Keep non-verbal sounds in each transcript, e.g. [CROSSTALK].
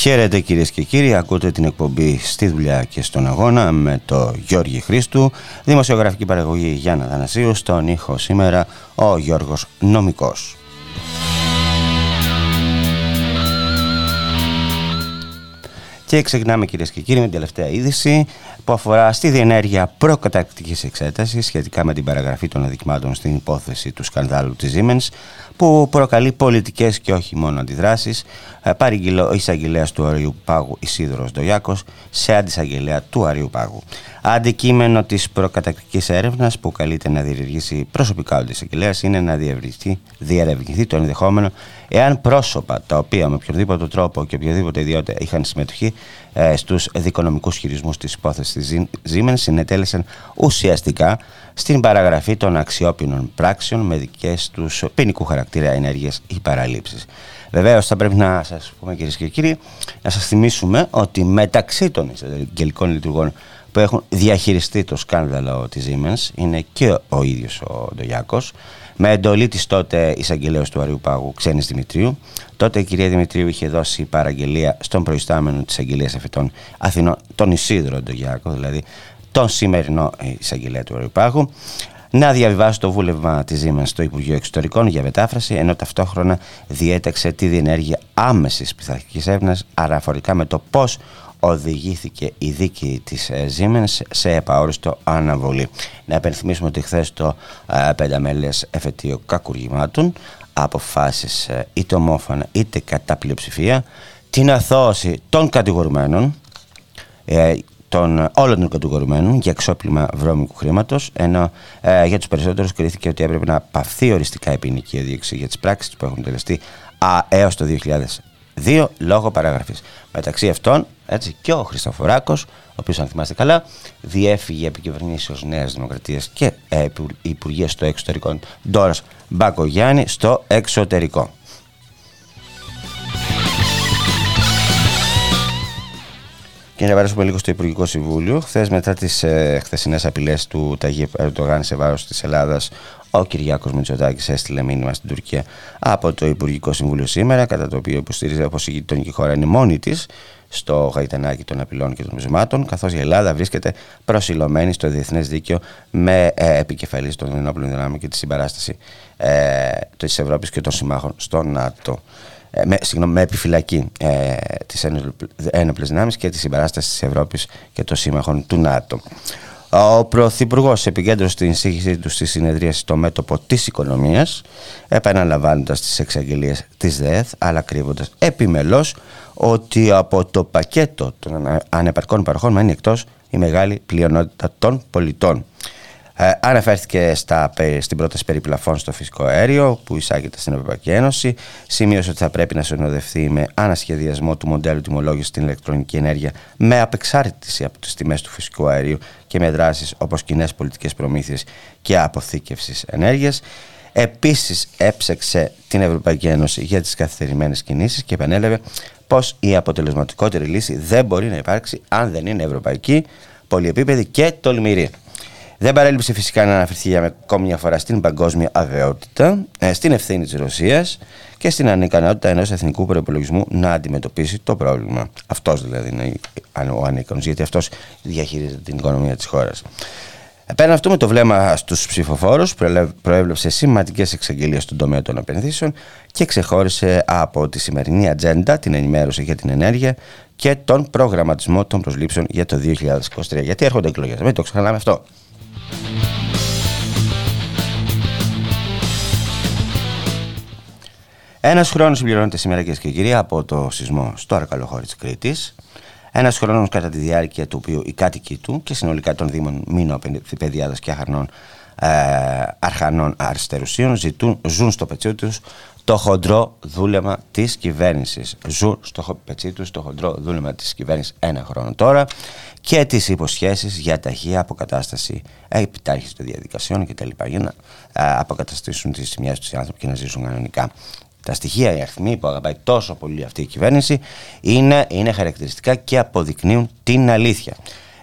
Χαίρετε κυρίες και κύριοι, ακούτε την εκπομπή στη δουλειά και στον αγώνα με το Γιώργη Χρήστου, δημοσιογραφική παραγωγή Γιάννα Δανασίου, στον ήχο σήμερα ο Γιώργος Νομικός. Και ξεκινάμε κυρίες και κύριοι με την τελευταία είδηση που αφορά στη διενέργεια προκατακτικής εξέτασης σχετικά με την παραγραφή των αδικημάτων στην υπόθεση του σκανδάλου της Siemens που προκαλεί πολιτικές και όχι μόνο αντιδράσεις. Ε, παρήγγειλε ο εισαγγελέας του Αριού Πάγου Ισίδωρος Ντογιάκος σε αντισαγγελέα του Αριού Πάγου. Αντικείμενο της προκατακτικής έρευνας που καλείται να διεργήσει προσωπικά ο εισαγγελέα είναι να διερευνηθεί το ενδεχόμενο εάν πρόσωπα τα οποία με οποιοδήποτε τρόπο και οποιοδήποτε ιδιότητα είχαν συμμετοχή ε, στους δικονομικούς χειρισμούς της υπόθεσης της Siemens συνετέλεσαν ουσιαστικά στην παραγραφή των αξιόπινων πράξεων με δικές τους ποινικού χαρακτήρα ενέργειες ή παραλήψεις. Βεβαίως θα πρέπει να σας πούμε κυρίες και κύριοι, να σας θυμίσουμε ότι μεταξύ των εισαγγελικών λειτουργών που έχουν διαχειριστεί το σκάνδαλο της Siemens είναι και ο ίδιος ο Ντογιάκος με εντολή της τότε εισαγγελέα του Αριού Πάγου, Ξένης Δημητρίου. Τότε η κυρία Δημητρίου είχε δώσει παραγγελία στον προϊστάμενο της Αγγελίας Εφετών Αθηνών, τον Ισίδρο Ντογιάκο, δηλαδή τον σημερινό εισαγγελέα του Αριού Πάγου, να διαβιβάσει το βούλευμα της Siemens στο Υπουργείο Εξωτερικών για μετάφραση, ενώ ταυτόχρονα διέταξε τη διενέργεια άμεσης πειθαρχικής έρευνας αναφορικά με το πώς οδηγήθηκε η δίκη της ε, Siemens σε επαόριστο αναβολή. Να επενθυμίσουμε ότι χθες το ε, πενταμέλες εφετείο κακουργημάτων αποφάσισε ε, είτε ομόφωνα είτε κατά πλειοψηφία την αθώωση των κατηγορουμένων των όλων των κατηγορουμένων για εξόπλημα βρώμικου χρήματος, ενώ για τους περισσότερους κρίθηκε ότι έπρεπε να παυθεί οριστικά η ποινική δίωξη για τις πράξεις που έχουν τελεστεί έως το 2002 λόγω παραγραφή. Μεταξύ αυτών έτσι, και ο Χριστοφοράκος, ο οποίος, αν θυμάστε καλά, διέφυγε επικυβερνήσεω Νέας Δημοκρατίας και ε, Υπουργείας στο εξωτερικό Ντόρας Μπακογιάννη στο εξωτερικό. Και να περάσουμε λίγο στο Υπουργικό Συμβούλιο. Χθες, μετά τις ε, χθεσινές απειλές του Ταγί Ερντογάν σε βάρος της Ελλάδας, ο Κυριάκος Μητσοτάκης έστειλε μήνυμα στην Τουρκία από το Υπουργικό Συμβούλιο σήμερα, κατά το οποίο υποστηρίζει πω η γειτονική χώρα είναι μόνη της στο γαϊτανάκι των απειλών και των μισμάτων, καθώς η Ελλάδα βρίσκεται προσιλωμένη στο διεθνές δίκαιο με ε, επικεφαλής των ενόπλων δυνάμεων και τη συμπαράσταση ε, της Ευρώπης και των συμμάχων στο ΝΑΤΟ. Ε, με, συγγνώμη, με επιφυλακή ε, της ένοπλες δυνάμεις και τη συμπαράσταση της Ευρώπης και των σύμμαχων του ΝΑΤΟ. Ο Πρωθυπουργός επικέντρωσε την εισήγησή του στη συνεδρία στο μέτωπο της οικονομίας, επαναλαμβάνοντας τις εξαγγελίες της ΔΕΘ, αλλά κρύβοντας επιμελώς ότι από το πακέτο των ανεπαρκών παροχών μένει εκτός η μεγάλη πλειονότητα των πολιτών. Ε, αναφέρθηκε στα, στην πρόταση περί πλαφών στο φυσικό αέριο που εισάγεται στην Ευρωπαϊκή Ένωση. Σημείωσε ότι θα πρέπει να συνοδευτεί με ανασχεδιασμό του μοντέλου τιμολόγησης στην ηλεκτρονική ενέργεια με απεξάρτηση από τις τιμές του φυσικού αερίου και με δράσεις όπως κοινές πολιτικές προμήθειες και αποθήκευσης ενέργειας. Επίσης, έψεξε την Ευρωπαϊκή Ένωση για τις καθυστερημένες κινήσεις και επανέλαβε πως η αποτελεσματικότερη λύση δεν μπορεί να υπάρξει αν δεν είναι ευρωπαϊκή, πολυεπίπεδη και τολμηρή. Δεν παρέλειψε φυσικά να αναφερθεί για ακόμη μια φορά στην παγκόσμια αβεβαιότητα, ε, στην ευθύνη της Ρωσίας και στην ανικανότητα ενός εθνικού προπολογισμού να αντιμετωπίσει το πρόβλημα. Αυτός δηλαδή είναι ο ανίκανο, γιατί αυτός διαχειρίζεται την οικονομία της χώρας. Πέραν αυτού, με το βλέμμα στους ψηφοφόρους, προέβλεψε σημαντικές εξαγγελίες στον τομέα των επενδύσεων και ξεχώρισε από τη σημερινή ατζέντα την ενημέρωση για την ενέργεια και τον προγραμματισμό των προσλήψεων για το 2023. Γιατί έρχονται εκλογές, μην το ξεχνάμε αυτό. Ένας χρόνος συμπληρώνεται σήμερα, κυρίες και κύριοι, από το σεισμό στο Αρκαλοχώρι της Κρήτης. Ένας χρόνος κατά τη διάρκεια του οποίου οι κάτοικοι του και συνολικά των Δήμων Μήνο, Παιδιάδα και Αχαρνών ε, αρχανών αριστερουσίων ζητούν, ζουν στο πετσί τους το χοντρό δούλεμα της κυβέρνησης. Ζουν στο πετσί τους το χοντρό δούλεμα της κυβέρνησης ένα χρόνο τώρα και τις υποσχέσεις για ταχεία αποκατάσταση επιτάρχηση των διαδικασιών κτλ. για να αποκαταστήσουν τις σημειές τους οι άνθρωποι και να ζήσουν κανονικά. Τα στοιχεία, οι αριθμοί που αγαπάει τόσο πολύ αυτή η κυβέρνηση είναι, είναι χαρακτηριστικά και αποδεικνύουν την αλήθεια.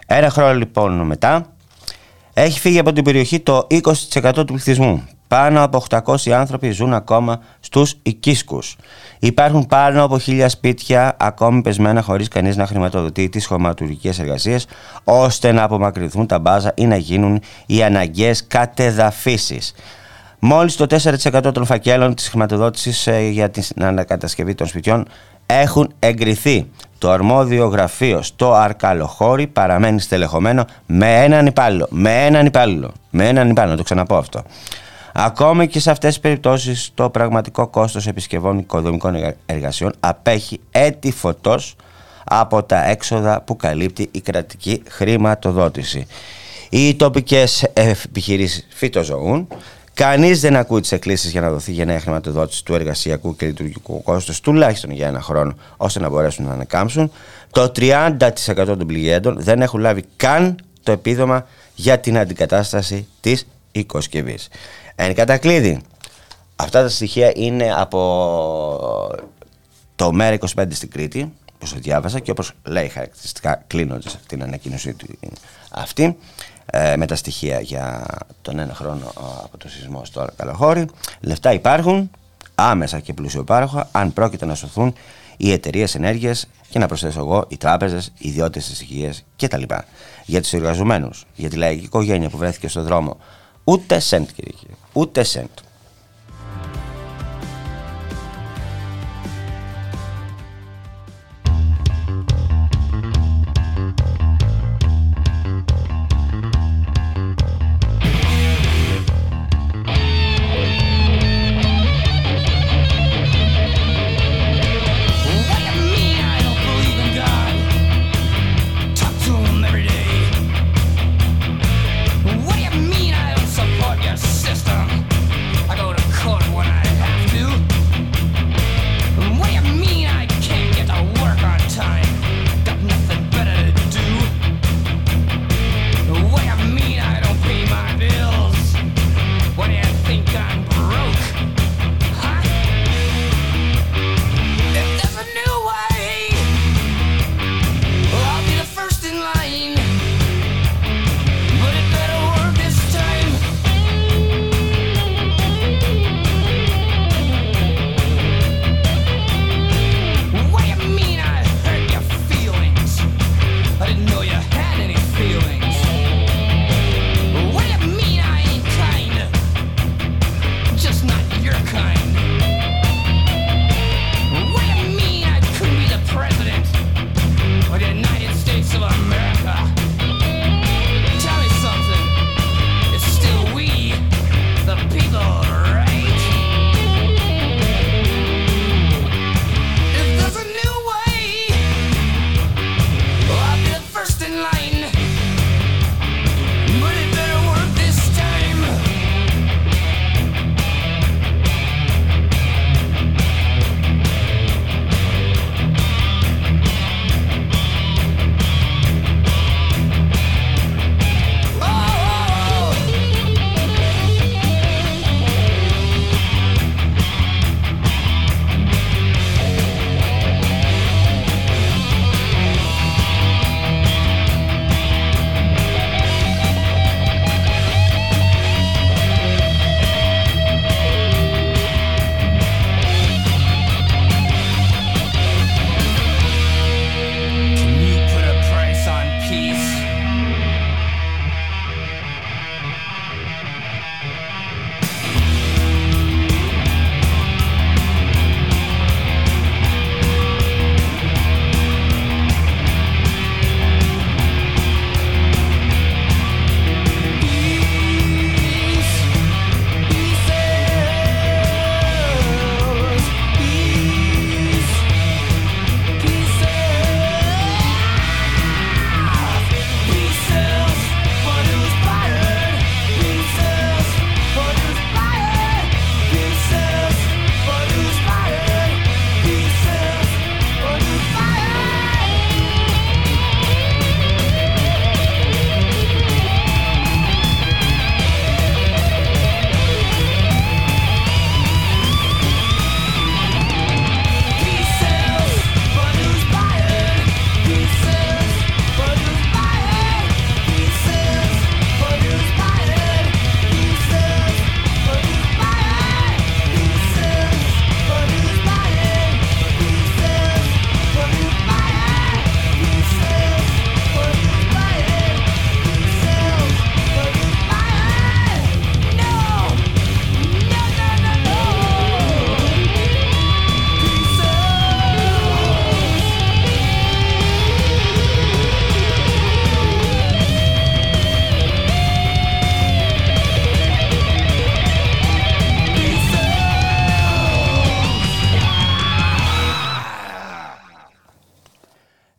Ένα χρόνο λοιπόν μετά έχει φύγει από την περιοχή το 20% του πληθυσμού. Πάνω από 800 άνθρωποι ζουν ακόμα στους οικίσκους. Υπάρχουν πάνω από χίλια σπίτια ακόμη πεσμένα χωρίς κανείς να χρηματοδοτεί τις χωματουργικές εργασίες ώστε να απομακρυνθούν τα μπάζα ή να γίνουν οι αναγκαίες κατεδαφίσεις. Μόλις το 4% των φακέλων της χρηματοδότησης ε, για την ανακατασκευή των σπιτιών έχουν εγκριθεί. Το αρμόδιο γραφείο στο Αρκαλοχώρι παραμένει στελεχωμένο με έναν υπάλληλο. Με έναν υπάλληλο. Με έναν υπάλληλο, το ξαναπώ αυτό. Ακόμη και σε αυτές τις περιπτώσεις το πραγματικό κόστος επισκευών οικοδομικών εργασιών απέχει έτη φωτός από τα έξοδα που καλύπτει η κρατική χρηματοδότηση. Οι τοπικές επιχειρήσεις φυτοζωούν, Κανείς δεν ακούει τις εκκλήσεις για να δοθεί γενναία χρηματοδότηση του εργασιακού και λειτουργικού κόστους τουλάχιστον για ένα χρόνο, ώστε να μπορέσουν να ανακάμψουν. Το 30% των πληγέντων δεν έχουν λάβει καν το επίδομα για την αντικατάσταση της οικοσκευής. Εν κατακλείδη, αυτά τα στοιχεία είναι από το ΜΕΡΑ25 στην Κρήτη, που το διάβασα και όπως λέει χαρακτηριστικά κλείνοντας την ανακοίνωση αυτή, ε, με τα στοιχεία για τον ένα χρόνο από το σεισμό στο Καλαχώρι. Λεφτά υπάρχουν, άμεσα και πλουσιοπάροχα, αν πρόκειται να σωθούν οι εταιρείες ενέργειας και να προσθέσω εγώ, οι τράπεζες, οι ιδιώτες της υγείας κτλ. Για τους εργαζομένους, για τη λαϊκή οικογένεια που βρέθηκε στον δρόμο, ούτε σεντ, κύριε, ούτε σεντ.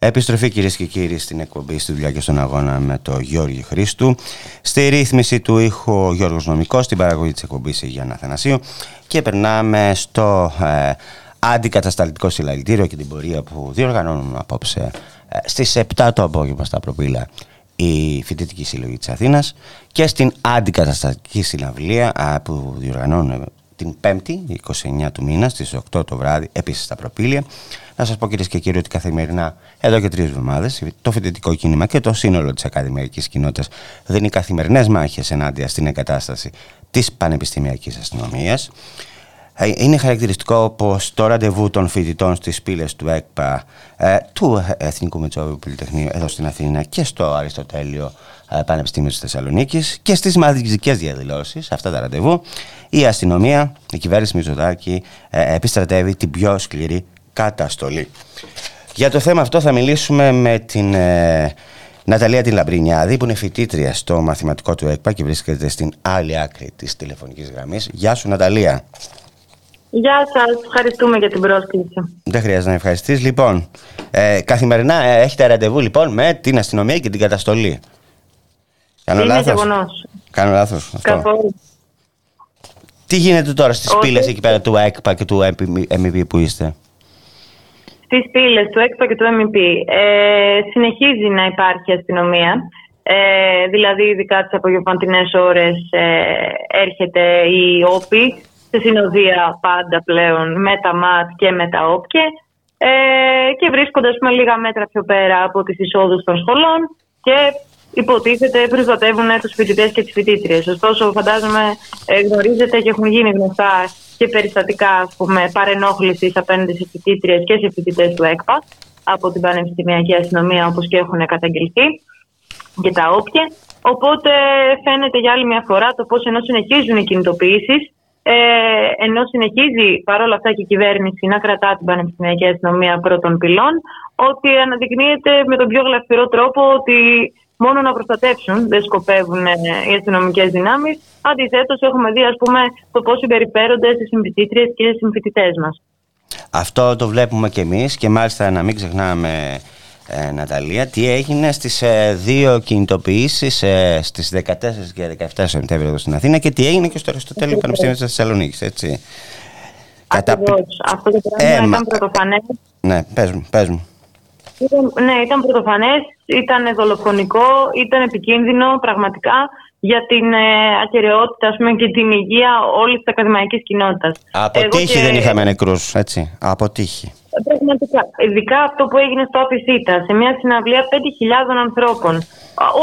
Επιστροφή κυρίες και κύριοι στην εκπομπή στη δουλειά και στον αγώνα με το Γιώργη Χρήστου. Στη ρύθμιση του ήχου ο Γιώργος Νομικός, στην παραγωγή της εκπομπής η Γιάννα Θανασίου και περνάμε στο ε, αντικατασταλτικό συλλαλητήριο και την πορεία που διοργανώνουμε απόψε ε, στις 7 το απόγευμα στα προπήλα η Φοιτητική Συλλογή της Αθήνας και στην αντικαταστατική συναυλία ε, που διοργανώνουμε την 5η, 29 του μήνα, στις 8 το βράδυ, επίσης στα προπήλια. Να σας πω κυρίες και κύριοι ότι καθημερινά, εδώ και τρεις εβδομάδες, το φοιτητικό κίνημα και το σύνολο της ακαδημαϊκής κοινότητας δίνει καθημερινές μάχες ενάντια στην εγκατάσταση της πανεπιστημιακής αστυνομίας. Ε, είναι χαρακτηριστικό πως το ραντεβού των φοιτητών στις πύλες του ΕΚΠΑ, ε, του Εθνικού Μετσόβιου Πολυτεχνείου εδώ στην Αθήνα και στο Αριστοτέλειο ε, Πανεπιστήμιο της Θεσσαλονίκης και στις μαζικές διαδηλώσεις, αυτά τα ραντεβού, η αστυνομία, η κυβέρνηση Μητσοτάκη επιστρατεύει την πιο σκληρή καταστολή. Για το θέμα αυτό θα μιλήσουμε με την ε, Ναταλία την Λαμπρινιάδη που είναι φοιτήτρια στο μαθηματικό του ΕΚΠΑ και βρίσκεται στην άλλη άκρη της τηλεφωνικής γραμμής. Γεια σου Ναταλία. Γεια σας, ευχαριστούμε για την πρόσκληση. Δεν χρειάζεται να ευχαριστείς. Λοιπόν, ε, καθημερινά ε, έχετε ραντεβού λοιπόν με την αστυνομία και την καταστολή. Κάνω Είναι λάθος; γεγονός. Κάνω λάθος. Καθόλου. Τι γίνεται τώρα στις Όχι. πύλες εκεί πέρα του ΕΚΠΑ και του MEP που είστε; Στις πύλες του ΕΚΠΑ και του MEP ε, συνεχίζει να υπάρχει αστυνομία. Ε, δηλαδή, ειδικά τις απογευματινές ώρες ε, έρχεται η ΟΠΗ σε συνοδεία πάντα πλέον με τα ΜΑΤ και με τα ΟΠΚΕ ε, και βρίσκονται με λίγα μέτρα πιο πέρα από τις εισόδους των σχολών και υποτίθεται προστατεύουν τους φοιτητές και τις φοιτήτριες. Ωστόσο, φαντάζομαι ε, γνωρίζετε και έχουν γίνει γνωστά και περιστατικά ας πούμε, παρενόχλησης απέναντι σε φοιτήτριες και σε φοιτητές του ΕΚΠΑ από την Πανεπιστημιακή Αστυνομία όπως και έχουν καταγγελθεί και τα όποια. Οπότε φαίνεται για άλλη μια φορά το πώς ενώ συνεχίζουν οι κινητοποιήσεις ε, ενώ συνεχίζει παρόλα αυτά και η κυβέρνηση να κρατά την Πανεπιστημιακή Αστυνομία πρώτων πυλών, ότι αναδεικνύεται με τον πιο γλαφυρό τρόπο ότι μόνο να προστατεύσουν, δεν σκοπεύουν ε, οι αστυνομικές δυνάμεις. Αντιθέτως, έχουμε δει ας πούμε, το πώς συμπεριφέρονται στις συμφοιτήτριε και στις συμφοιτητέ μας. Αυτό το βλέπουμε και εμείς και μάλιστα να μην ξεχνάμε. Ε, Ναταλία, τι έγινε στις ε, δύο κινητοποιήσεις ε, στις 14 και 17 Σεπτέμβρη εδώ στην Αθήνα και τι έγινε και στο Αριστοτέλειο Πανεπιστήμιο της Θεσσαλονίκης, έτσι. Ακριβώς. Αυτό το πράγμα ήταν πρωτοφανές. Ναι, πες μου, πες μου. Ήταν, ναι, ήταν πρωτοφανές, ήταν δολοφονικό, ήταν επικίνδυνο πραγματικά για την ε, ακαιρεότητα πούμε, και την υγεία όλης της ακαδημαϊκής κοινότητας. Από τύχη δεν είχαμε νεκρούς, έτσι. Από τύχη. Πραγματικά. Ειδικά αυτό που έγινε στο Απισίτα, σε μια συναυλία 5.000 ανθρώπων,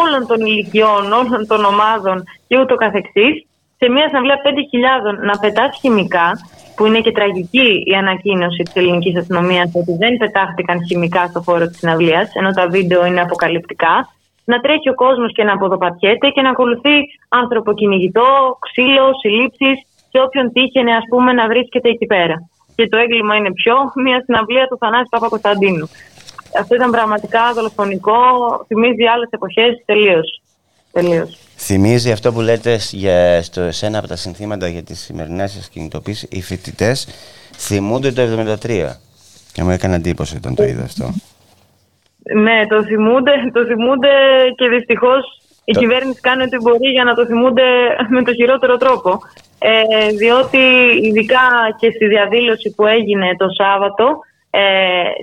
όλων των ηλικιών, όλων των ομάδων και ούτω καθεξής, σε μια συναυλία 5.000 να πετάς χημικά που είναι και τραγική η ανακοίνωση της ελληνικής αστυνομίας ότι δεν πετάχτηκαν χημικά στο χώρο της συναυλίας, ενώ τα βίντεο είναι αποκαλυπτικά. Να τρέχει ο κόσμος και να αποδοπατιέται και να ακολουθεί ανθρωποκυνηγητό, ξύλο, συλλήψεις σε όποιον τύχαινε ας πούμε, να βρίσκεται εκεί πέρα. Και το έγκλημα είναι πιο μια συναυλία του Θανάση Παπα-Κωνσταντίνου. Αυτό ήταν πραγματικά δολοφονικό, θυμίζει άλλες εποχές τελείως. Τελείως. Θυμίζει αυτό που λέτε για, στο, σε ένα από τα συνθήματα για τις σημερινές σας κινητοποίησεις, οι φοιτητές θυμούνται το 73. Και μου έκανε εντύπωση όταν το είδα αυτό. Ναι, το θυμούνται, το θυμούνται και δυστυχώς η κυβέρνηση κάνει ό,τι μπορεί για να το θυμούνται με το χειρότερο τρόπο. Ε, διότι ειδικά και στη διαδήλωση που έγινε το Σάββατο ε,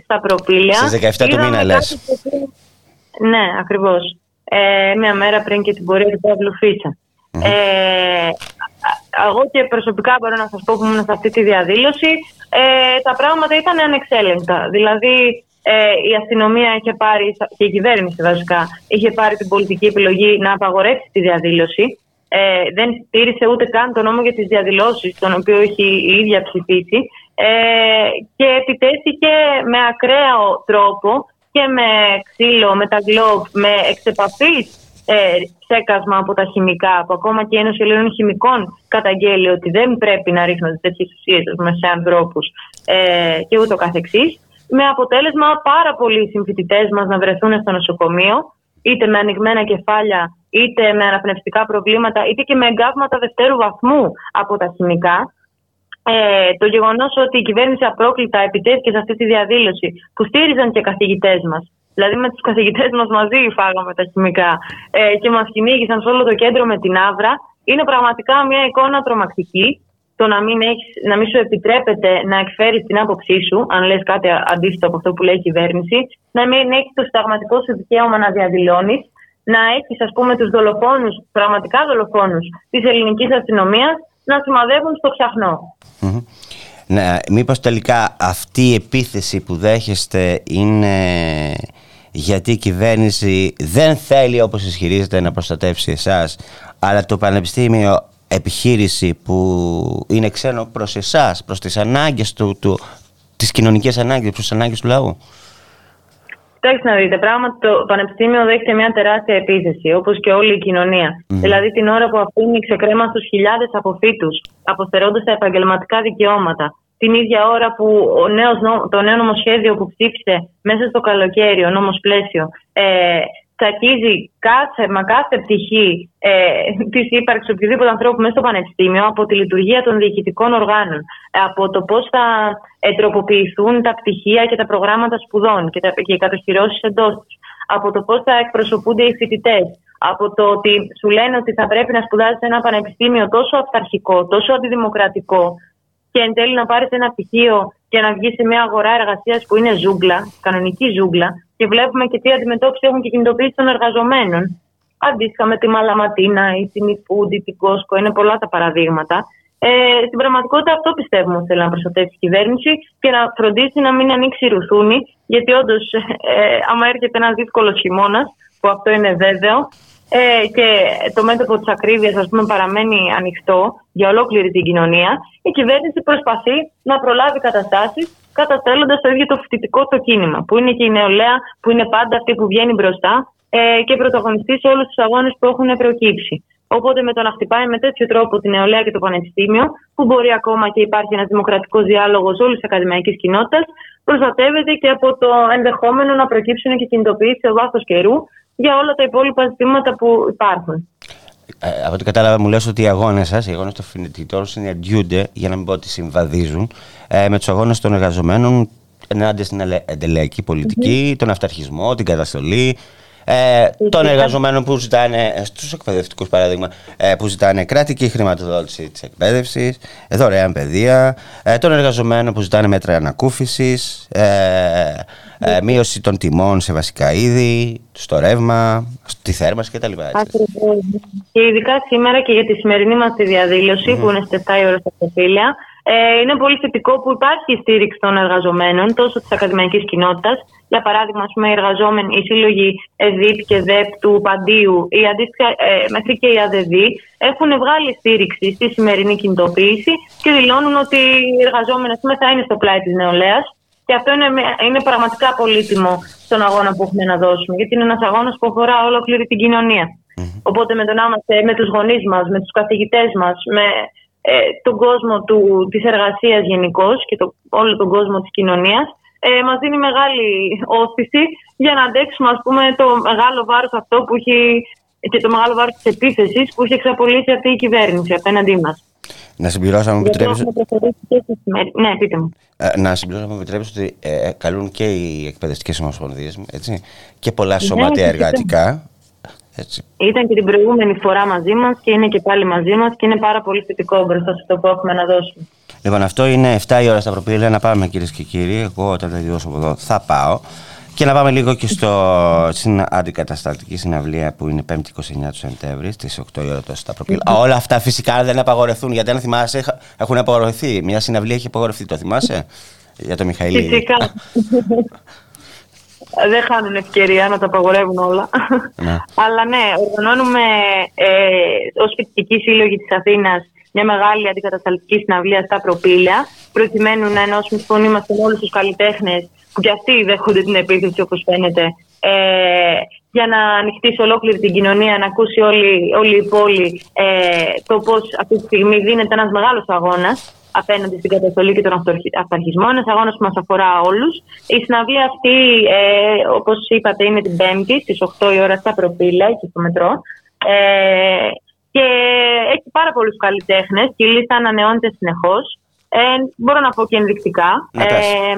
στα προπήλια... Στις 17 του μήνα λες. Ναι, ακριβώς ε, μια μέρα πριν και την πορεία του Παύλου Ε, εγώ και προσωπικά μπορώ να σας πω που ήμουν σε αυτή τη διαδήλωση, ε, τα πράγματα ήταν ανεξέλεγκτα. Δηλαδή ε, η αστυνομία είχε πάρει, και η κυβέρνηση βασικά, είχε πάρει την πολιτική επιλογή να απαγορεύσει τη διαδήλωση. Ε, δεν στήρισε ούτε καν τον νόμο για τις διαδηλώσεις, τον οποίο έχει η ίδια ψηφίσει. Ε, και επιτέθηκε με ακραίο τρόπο και με ξύλο, με τα γκλόβ, με εξεπαφής ε, ψέκασμα από τα χημικά, που ακόμα και η Ένωση Ελλήνων Χημικών καταγγέλει ότι δεν πρέπει να ρίχνονται τέτοιες ουσίες σε ανθρώπους ε, και ούτω καθεξής. Με αποτέλεσμα πάρα πολλοί συμφοιτητές μας να βρεθούν στο νοσοκομείο, είτε με ανοιγμένα κεφάλια, είτε με αναπνευστικά προβλήματα, είτε και με εγκάβματα δευτέρου βαθμού από τα χημικά. Ε, το γεγονός ότι η κυβέρνηση απρόκλητα επιτέθηκε σε αυτή τη διαδήλωση που στήριζαν και καθηγητές μας Δηλαδή με τους καθηγητές μας μαζί φάγαμε τα χημικά ε, και μας κυνήγησαν σε όλο το κέντρο με την άβρα. Είναι πραγματικά μια εικόνα τρομακτική. Το να μην, έχεις, να μην σου επιτρέπεται να εκφέρεις την άποψή σου, αν λες κάτι αντίθετο από αυτό που λέει η κυβέρνηση, να μην έχεις το συνταγματικό σου δικαίωμα να διαδηλώνεις, να έχεις, ας πούμε, τους δολοφόνους, πραγματικά δολοφόνους της ελληνικής αστυνομίας να σημαδεύουν στο ξαχνό. Ναι, μήπως τελικά αυτή η επίθεση που δέχεστε είναι γιατί η κυβέρνηση δεν θέλει όπως ισχυρίζεται να προστατεύσει εσάς αλλά το πανεπιστήμιο επιχείρηση που είναι ξένο προς εσάς, προς τις ανάγκες του, του τις κοινωνικές ανάγκες, προς τις ανάγκες του λαού; Κοιτάξτε να δείτε, πράγματι το Πανεπιστήμιο δέχεται μια τεράστια επίθεση, όπως και όλη η κοινωνία. Δηλαδή την ώρα που αφήνει ξεκρέμα στους χιλιάδες αποφύτου, αποστερώντας τα επαγγελματικά δικαιώματα, την ίδια ώρα που ο νέος, το νέο νομοσχέδιο που ψήφισε μέσα στο καλοκαίρι, ο νόμος πλαίσιο, ε, τσακίζει κάθε, μα κάθε πτυχή ε, της ύπαρξης οποιοδήποτε ανθρώπου μέσα στο πανεπιστήμιο από τη λειτουργία των διοικητικών οργάνων, από το πώς θα τροποποιηθούν τα πτυχία και τα προγράμματα σπουδών και, τα, και οι κατοχυρώσεις εντός τους, από το πώς θα εκπροσωπούνται οι φοιτητές, από το ότι σου λένε ότι θα πρέπει να σπουδάζει σε ένα πανεπιστήμιο τόσο αυταρχικό, τόσο αντιδημοκρατικό, και εν τέλει να πάρει ένα πτυχίο και να βγει σε μια αγορά εργασίας που είναι ζούγκλα, κανονική ζούγκλα, και βλέπουμε και τι αντιμετώπιση έχουν και κινητοποίηση των εργαζομένων. Αντίστοιχα με τη Μαλαματίνα ή την Ιφούντι, την Κόσκο, είναι πολλά τα παραδείγματα. Ε, στην πραγματικότητα αυτό πιστεύουμε ότι θέλει να προστατεύσει η κυβέρνηση και να φροντίσει να μην ανοίξει ρουθούνη, γιατί όντως, ε, άμα έρχεται ένας δύσκολος χειμώνας, που αυτό είναι βέβαιο, ε, και το μέτωπο της ακρίβειας, ας πούμε, παραμένει ανοιχτό για ολόκληρη την κοινωνία, η κυβέρνηση προσπαθεί να προλάβει καταστάσεις καταστέλλοντας το ίδιο το φοιτητικό το κίνημα, που είναι και η νεολαία, που είναι πάντα αυτή που βγαίνει μπροστά ε, και πρωταγωνιστεί σε όλους τους αγώνες που έχουν προκύψει. Οπότε με το να χτυπάει με τέτοιο τρόπο τη νεολαία και το πανεπιστήμιο, που μπορεί ακόμα και υπάρχει ένας δημοκρατικός διάλογος όλη τη ακαδημαϊκή κοινότητα, προστατεύεται και από το ενδεχόμενο να προκύψουν και κινητοποιήσεις σε βάθος καιρού για όλα τα υπόλοιπα ζητήματα που υπάρχουν. Ε, από ό,τι κατάλαβα, μου λες ότι οι αγώνες σας, οι αγώνες των φοιτητών, συναντιούνται, για να μην πω ότι συμβαδίζουν, ε, με τους αγώνες των εργαζομένων ενάντια στην εντελειακή τον αυταρχισμό, την καταστολή, ε, των εργαζομένων που ζητάνε, ε, στους εκπαιδευτικούς παράδειγμα, ε, που ζητάνε κρατική χρηματοδότηση της εκπαίδευσης, ε, δωρεάν παιδεία, ε, των εργαζομένων που ζητάνε μέτρα ανακούφισης, ε, ε, μείωση των τιμών σε βασικά είδη, στο ρεύμα, στη θέρμανση κτλ. Και ειδικά σήμερα και για τη σημερινή μας τη διαδηλωση που είναι στις 7 η ώρα στα προφίλια, ε, είναι πολύ θετικό που υπάρχει η στήριξη των εργαζομένων τόσο της ακαδημαϊκής κοινότητας. Για παράδειγμα, πούμε, οι εργαζόμενοι, οι σύλλογοι ΕΔΙΠ και ΔΕΠ του Παντίου, ή αντίστοιχα ε, μέχρι και οι ΑΔΔ, έχουν βγάλει στήριξη στη σημερινή κινητοποίηση και δηλώνουν ότι οι εργαζόμενοι πούμε, θα είναι στο πλάι της νεολαίας. Και αυτό είναι, είναι πραγματικά πολύτιμο στον αγώνα που έχουμε να δώσουμε, γιατί είναι ένας αγώνας που αφορά ολόκληρη την κοινωνία. Οπότε με το να είμαστε με τους γονείς μας, με τους καθηγητές μας, με ε, τον κόσμο του, της εργασίας γενικώ και το, όλο τον κόσμο της κοινωνίας ε, μας δίνει μεγάλη όθηση για να αντέξουμε ας πούμε το μεγάλο βάρος αυτό που έχει και το μεγάλο βάρος της επίθεσης που έχει εξαπολύσει αυτή η κυβέρνηση απέναντί μας. Να συμπληρώσω, αν μου επιτρέψει. Ναι, πείτε μου. Ε, να συμπληρώσω, αν μου επιτρέψει, ότι ε, καλούν και οι εκπαιδευτικές ομοσπονδίες και πολλά ναι, σωματεία εργατικά έτσι. Ήταν και την προηγούμενη φορά μαζί μας και είναι και πάλι μαζί μας και είναι πάρα πολύ θετικό μπροστά σε αυτό που έχουμε να δώσουμε. Λοιπόν, αυτό είναι 7 η ώρα στα προπήλαια. Να πάμε κυρίες και κύριοι. Εγώ όταν τελειώσω από εδώ θα πάω. Και να πάμε λίγο και στο, στην αντικαταστατική συναυλία που είναι 5η 29 του Σεπτέμβρη στις 8 η ώρα τόσο στα προπήλαια. Mm-hmm. Όλα αυτά φυσικά δεν απαγορευτούν γιατί αν θυμάσαι έχουν απαγορευτεί. Μια συναυλία έχει απαγορευτεί, το θυμάσαι για το Μιχαήλ; Φυσικά. δεν χάνουν ευκαιρία να τα απαγορεύουν όλα. Ναι. Αλλά ναι, οργανώνουμε ε, ως φοιτητική σύλλογη της Αθήνας μια μεγάλη αντικατασταλτική συναυλία στα προπήλαια, προκειμένου να ενώσουμε τη φωνή μα με όλους τους καλλιτέχνες που κι αυτοί δέχονται την επίθεση, όπως φαίνεται, ε, για να ανοιχτεί σε ολόκληρη την κοινωνία, να ακούσει όλη, όλη η πόλη ε, το πώς αυτή τη στιγμή δίνεται ένας μεγάλος αγώνας απέναντι στην καταστολή και τον αυταρχισμό. Ένας αγώνας που μας αφορά όλους. Η συναυλία αυτή, ε, όπως είπατε, είναι την Πέμπτη στις 8 η ώρα στα προφίλα και στο μετρό. Ε, και έχει πάρα πολλούς καλλιτέχνες και η λίστα ανανεώνεται συνεχώς. Ε, μπορώ να πω και ενδεικτικά. Ε,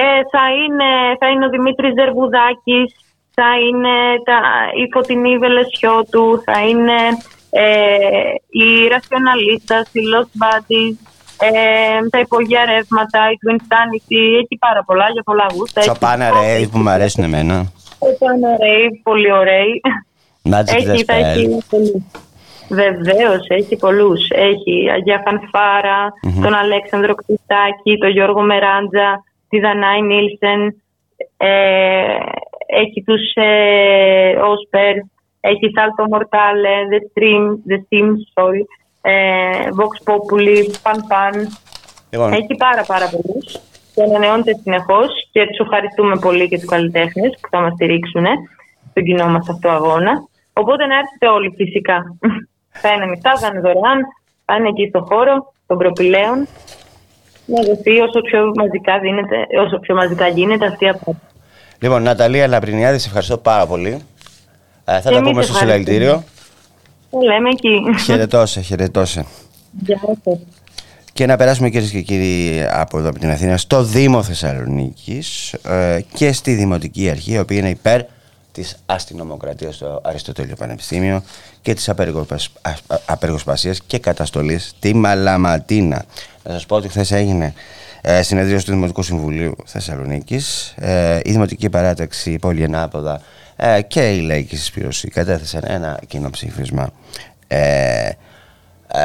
Ε, θα, είναι, θα είναι ο Δημήτρης Δερβουδάκης, θα είναι τα, η Φωτεινή Βελεσιώτου, θα είναι ε, η Ρασιοναλίστα, η Lost Bodies, ε, τα υπογεία ρεύματα, η Twin Sanity, έχει πάρα πολλά για πολλά γούστα. Σοπάνα Ρέι που μου αρέσουν εμένα. Σοπάνα Ρέι, πολύ ωραίοι. έχει, θα έχει Βεβαίως, έχει πολλούς. Έχει Αγία Φανφάρα, τον Αλέξανδρο Κτιστάκη, τον Γιώργο Μεράντζα, τη Δανάη Νίλσεν. Ε, έχει τους ε, Όσπερ, έχει Salto Mortale, The Stream, The Steam, sorry, ε, Vox Populi, Pan Pan. Λοιπόν. Έχει πάρα πάρα πολλούς και ανανεώνεται συνεχώς και τους ευχαριστούμε πολύ και τους καλλιτέχνες που θα μας στηρίξουν στον κοινό μας αυτό αγώνα. Οπότε να έρθετε όλοι φυσικά. [LAUGHS] θα είναι μισά, θα είναι δωρεάν, θα είναι εκεί στο χώρο των προπηλαίων. Να δοθεί όσο πιο μαζικά, δίνεται, όσο πιο μαζικά γίνεται αυτή η απάντηση. Λοιπόν, Ναταλία Λαμπρινιάδη, σε ευχαριστώ πάρα πολύ. Ε, θα τα πούμε στο συλλαλητήριο. Το λέμε εκεί. Χαιρετώσε, χαιρετώσε. Γεια Και να περάσουμε κυρίες και κύριοι από εδώ από την Αθήνα στο Δήμο Θεσσαλονίκης ε, και στη Δημοτική Αρχή, η οποία είναι υπέρ της αστυνομοκρατίας στο Αριστοτέλειο Πανεπιστήμιο και της απεργοσπασίας και καταστολής στη Μαλαματίνα. Να σας πω ότι χθες έγινε ε, συνεδρίαση του Δημοτικού Συμβουλίου Θεσσαλονίκης. Ε, η Δημοτική Παράταξη, η Πόλη Ενάποδα ε, και η Λαϊκή Συσπήρωση κατέθεσαν ένα κοινό ψήφισμα ε, ε,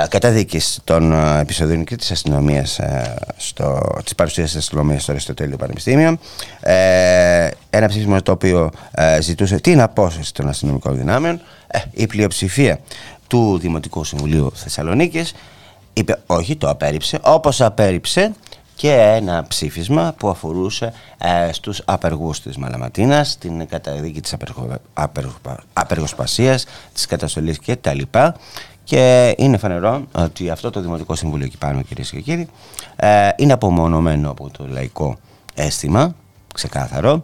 καταδίκης των ε, επεισοδίων και της αστυνομίας ε, στο, της παρουσίας της αστυνομίας στο Αριστοτέλειο Πανεπιστήμιο ε, ένα ψήφισμα το οποίο ε, ζητούσε την απόσταση των αστυνομικών δυνάμεων ε, η πλειοψηφία του Δημοτικού Συμβουλίου Θεσσαλονίκης είπε όχι το απέρριψε όπως απέρριψε και ένα ψήφισμα που αφορούσε ε, στους απεργούς της Μαλαματίνας, την καταδίκη της απεργο, απεργο, απεργοσπασίας, της καταστολής και τα λοιπά. Και είναι φανερό ότι αυτό το Δημοτικό Συμβούλιο εκεί πάνω κυρίες και κύριοι ε, είναι απομονωμένο από το λαϊκό αίσθημα, ξεκάθαρο,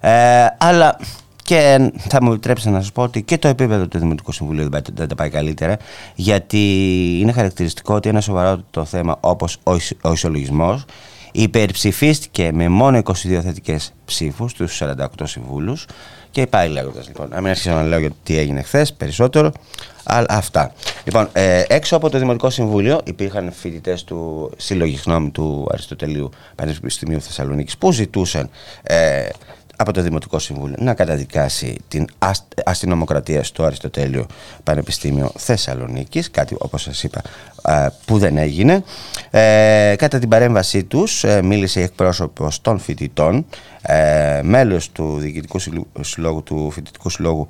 ε, αλλά και θα μου επιτρέψετε να σας πω ότι και το επίπεδο του Δημοτικού Συμβουλίου δεν τα πάει καλύτερα, γιατί είναι χαρακτηριστικό ότι ένα σοβαρό το θέμα όπως ο ισολογισμός υπερψηφίστηκε με μόνο 22 θετικές ψήφους στους 48 συμβούλους. Και πάει λέγοντας λοιπόν. Να μην αρχίσω να λέω για τι έγινε χθες περισσότερο, αλλά αυτά. Λοιπόν, ε, έξω από το Δημοτικό Συμβούλιο υπήρχαν φοιτητές του Συλλογή Γνώμη του Αριστοτελείου Πανεπιστημίου Θεσσαλονίκης που ζητούσαν ε, από το Δημοτικό Συμβούλιο να καταδικάσει την αστυνομοκρατία στο Αριστοτέλειο Πανεπιστήμιο Θεσσαλονίκης, κάτι όπως σας είπα που δεν έγινε. Ε, κατά την παρέμβασή τους ε, μίλησε η εκπρόσωπος των φοιτητών, ε, μέλος του Διοικητικού Συλλόγου του Φοιτητικού Συλλόγου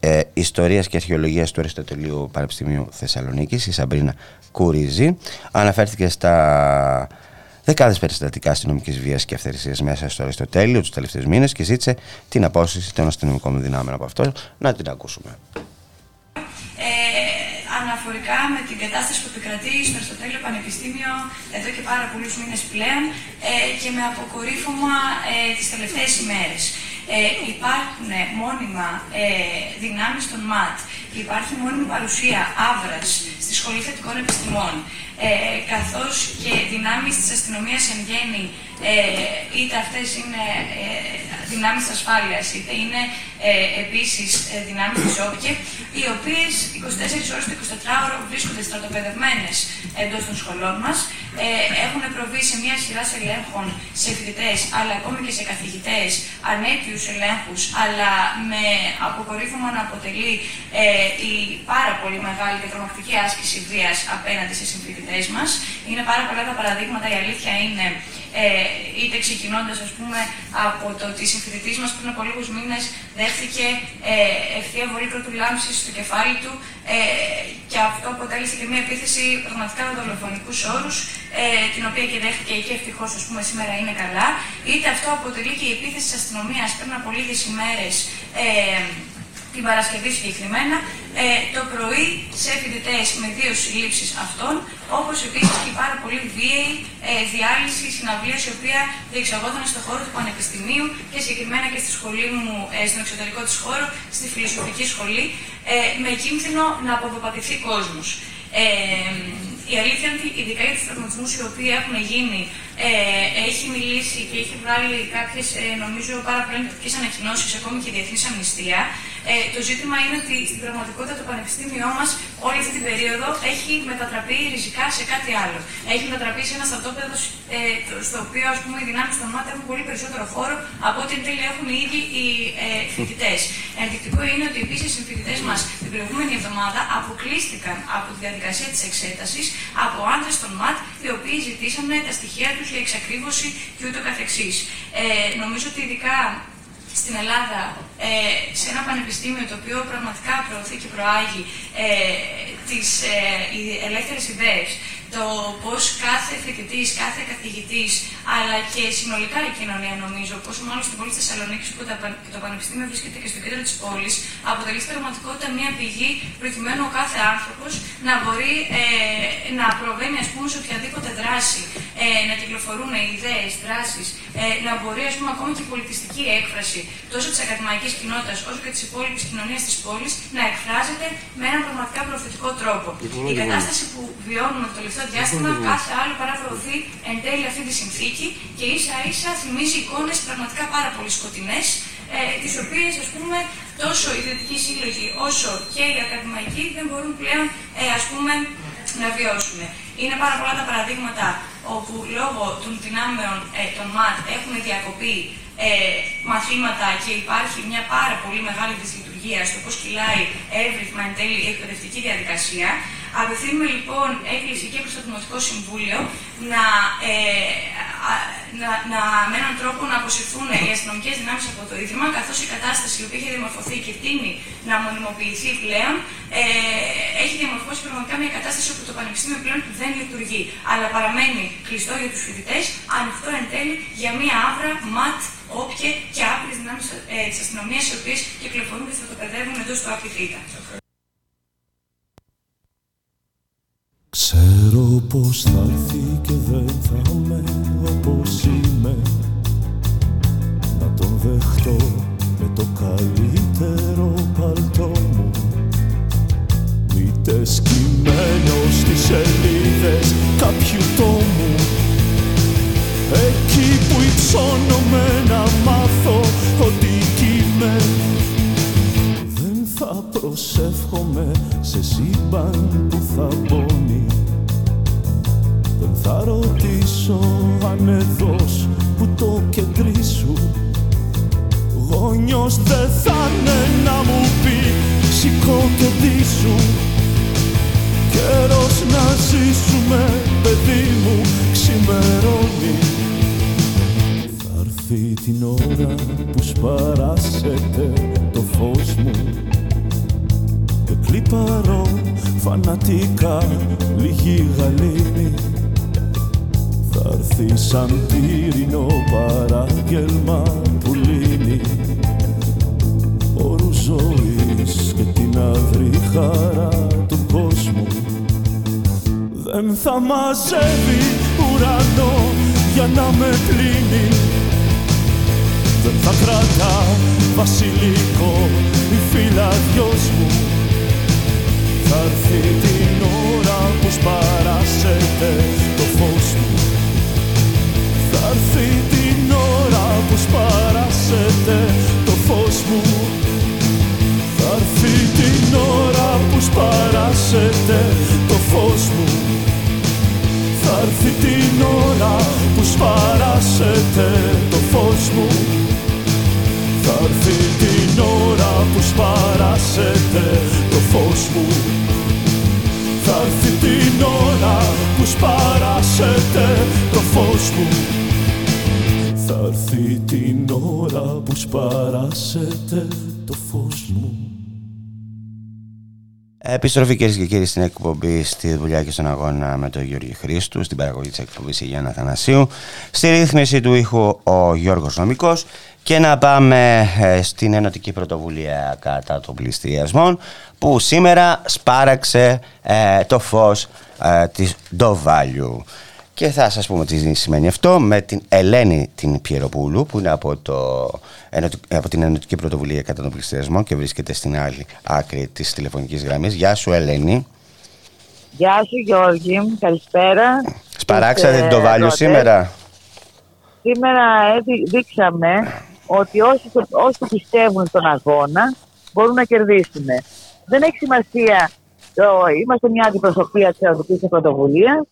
ε, Ιστορίας και Αρχαιολογίας του Αριστοτελείου Πανεπιστημίου Θεσσαλονίκης, η Σαμπρίνα Κουρίζη. Αναφέρθηκε στα δεκάδες περιστατικά αστυνομικής βίας και αυθαιρεσίας μέσα στο Αριστοτέλειο τους τελευταίους μήνες και ζήτησε την απόσυση των αστυνομικών δυνάμεων από αυτό. Να την ακούσουμε. Ε, αναφορικά με την κατάσταση που επικρατεί στο Αριστοτέλειο Πανεπιστήμιο εδώ και πάρα πολλούς μήνες πλέον ε, και με αποκορύφωμα ε, τις τελευταίες ημέρες. Ε, υπάρχουν μόνιμα ε, δυνάμεις των ΜΑΤ, υπάρχει μόνιμη παρουσία άβρας στη Σχολή Θετικών Επιστημών, ε, καθώς και δυνάμεις της αστυνομίας εν γέννη, ε, είτε αυτές είναι ε, δυνάμεις της ασφάλειας, είτε είναι ε, επίσης ε, δυνάμεις της ΟΠΚΕ, οι οποίες 24 ώρες το 24ωρο βρίσκονται στρατοπεδευμένες εντός των σχολών μας, ε, έχουν προβεί σε μια σειρά ελέγχων σε φοιτητές, αλλά ακόμη και σε καθηγητές, ανέτειους ελέγχους, αλλά με αποκορύφωμα να αποτελεί ε, η πάρα πολύ μεγάλη και τρομακτική άσκηση βίας απέναντι σε συμφοιτητές μας. Είναι πάρα πολλά τα παραδείγματα, η αλήθεια είναι ε, είτε ξεκινώντας από το ότι η συμφιλητή μας πριν από λίγους μήνες δέχθηκε ε, ευθεία βολή λάμψη στο κεφάλι του ε, και αυτό αποτέλεσε και μια επίθεση πραγματικά με δολοφονικούς όρους, ε, την οποία και δέχτηκε και ευτυχώς σήμερα είναι καλά. Είτε αυτό αποτελεί και η επίθεση της αστυνομίας πριν από λίγες ημέρες. Ε, την Παρασκευή συγκεκριμένα, ε, το πρωί σε φοιτητές με δύο συλλήψεις αυτών, όπως επίσης και πάρα πολύ βίαιη ε, διάλυση συναυλία η οποία διεξαγόταν στον χώρο του Πανεπιστημίου και συγκεκριμένα και στη σχολή μου, ε, στον εξωτερικό της χώρο, στη φιλοσοφική σχολή, ε, με κίνδυνο να αποδοπατηθεί κόσμος. Ε, η αλήθεια είναι ότι ειδικά για τους τραυματισμούς οι οποίοι έχουν γίνει ε, έχει μιλήσει και έχει βγάλει κάποιες νομίζω πάρα πολύ ενδεικτικέ ανακοινώσεις, ακόμη και η Διεθνής Αμνηστία. Ε, το ζήτημα είναι ότι στην πραγματικότητα το Πανεπιστήμιό μας όλη αυτή την περίοδο έχει μετατραπεί ριζικά σε κάτι άλλο. Έχει μετατραπεί σε ένα στρατόπεδο ε, στο οποίο ας πούμε, οι δυνάμεις των ΜΑΤ έχουν πολύ περισσότερο χώρο από ό,τι εν τέλει έχουν οι ίδιοι οι ε, φοιτητές. Ενδεικτικό είναι ότι επίσης οι φοιτητές μας την προηγούμενη εβδομάδα αποκλείστηκαν από τη διαδικασία της εξέτασης από άντρες των ΜΑΤ οι οποίοι ζητήσαν τα στοιχεία τους για εξακρίβωση και ούτω καθεξής. Ε, νομίζω ότι ειδικά στην Ελλάδα ε, σε ένα πανεπιστήμιο το οποίο πραγματικά προωθεί και προάγει ε, τις ε, ελεύθερες ιδέες, το πώς κάθε φοιτητής, κάθε καθηγητής, αλλά και συνολικά η κοινωνία νομίζω, πόσο μάλλον στην πόλη της Θεσσαλονίκης που το Πανεπιστήμιο βρίσκεται και στο κέντρο της πόλης, αποτελεί στην πραγματικότητα μια πηγή προκειμένου ο κάθε άνθρωπος να μπορεί ε, να προβαίνει ας πούμε, σε οποιαδήποτε δράση, ε, να κυκλοφορούν ιδέες, δράσεις, ε, να μπορεί ας πούμε, ακόμη και η πολιτιστική έκφραση τόσο της ακαδημαϊκής κοινότητας όσο και της υπόλοιπης κοινωνίας της πόλης να εκφράζεται με έναν πραγματικά προωθητικό τρόπο. Η κατάσταση που βιώνουμε το τελευταίο διάστημα κάθε άλλο παρά προωθεί εν τέλει αυτή τη συνθήκη και ίσα ίσα θυμίζει εικόνες πραγματικά πάρα πολύ σκοτεινές ε, τις οποίες ας πούμε τόσο οι ιδιωτικοί σύλλογοι όσο και οι ακαδημαϊκοί δεν μπορούν πλέον ε, ας πούμε να βιώσουν. Είναι πάρα πολλά τα παραδείγματα όπου λόγω των δυνάμεων ε, των ΜΑΤ έχουν διακοπεί ε, μαθήματα και υπάρχει μια πάρα πολύ μεγάλη δυσλειτουργία στο πώς κυλάει εύρυθμα εν τέλει η εκπαιδευτική διαδικασία. Απευθύνουμε λοιπόν έκκληση και προς το Δημοτικό Συμβούλιο να, ε, να, να, με έναν τρόπο να αποσυρθούν οι αστυνομικές δυνάμεις από το Ίδρυμα, καθώς η κατάσταση η οποία έχει διαμορφωθεί και τίνει να μονιμοποιηθεί πλέον, ε, έχει διαμορφώσει πραγματικά μια κατάσταση όπου το Πανεπιστήμιο πλέον δεν λειτουργεί, αλλά παραμένει κλειστό για τους φοιτητές, ανοιχτό εν τέλει για μια άβρα ματ όποιε και άπειρες δυνάμεις ε, της αστυνομίας οι οποίες κυκλοφορούν και θα το παιδεύουν εντός του ΑΠΙΘΙΤΑ. Ξέρω πως θα έρθει και δεν θα με όπως είμαι. Να τον δεχτώ με το καλύτερο παλτό μου. Μήτε σκυμμένο στις σελίδες κάποιου τόμου. Εκεί που υψώνομαι να μάθω προσεύχομαι σε σύμπαν που θα πόνει Δεν θα ρωτήσω αν εδώς που το κεντρί σου Γόνιος δεν θα είναι να μου πει σηκώ και σου Καιρός να ζήσουμε παιδί μου ξημερώνει. Θα έρθει την ώρα που σπαράσετε το φως μου Και κλιπαρώ φανατικά λίγη γαλήνη. Θα έρθει σαν τύρινο παράγγελμα που λύνει Όρους ζωής και την αδρή χαρά του κόσμου. Δεν θα μαζεύει ουρανό για να με πλύνει Δεν θα κρατά βασιλικό η φύλλα μου Θα έρθει την ώρα που σπαράσετε το φως. Μου Θα έρθει την ώρα που σπαράσετε το φως μου. Θα έρθει την ώρα που σπαράσετε το φως μου. Θα έρθει την ώρα που σπαράσετε το φως μου Θα έρθει την ώρα που σπαράσετε το φως μου. Θα έρθει την ώρα που σπαράσετε το φως μου. Θα έρθει την ώρα που σπαράσετε το φως μου Επιστροφή κυρίες και κύριοι στην εκπομπή στη δουλειά και στον αγώνα με τον Γιώργο Χρήστου, στην παραγωγή της εκπομπής η Γιάννα Θανασίου, στη ρύθμιση του ήχου ο Γιώργος Νομικός και να πάμε ε, στην ενωτική πρωτοβουλία κατά των πληστηριασμών που σήμερα σπάραξε ε, το φως ε, της Ντοβάλιου. Και θα σας πούμε τι σημαίνει αυτό με την Ελένη την Πιεροπούλου που είναι από, το, από την Ενωτική Πρωτοβουλία κατά τον πληστηριασμό και βρίσκεται στην άλλη άκρη της τηλεφωνικής γραμμής. Γεια σου Ελένη. Γεια σου Γιώργη, καλησπέρα. Σπαράξατε την Τοβάλιο σήμερα; σήμερα δείξαμε ότι όσοι, όσοι πιστεύουν στον αγώνα μπορούν να κερδίσουν. Δεν έχει σημασία. Είμαστε μια αντιπροσωπεία της Ευρωπαϊκής Πρωτοβουλίας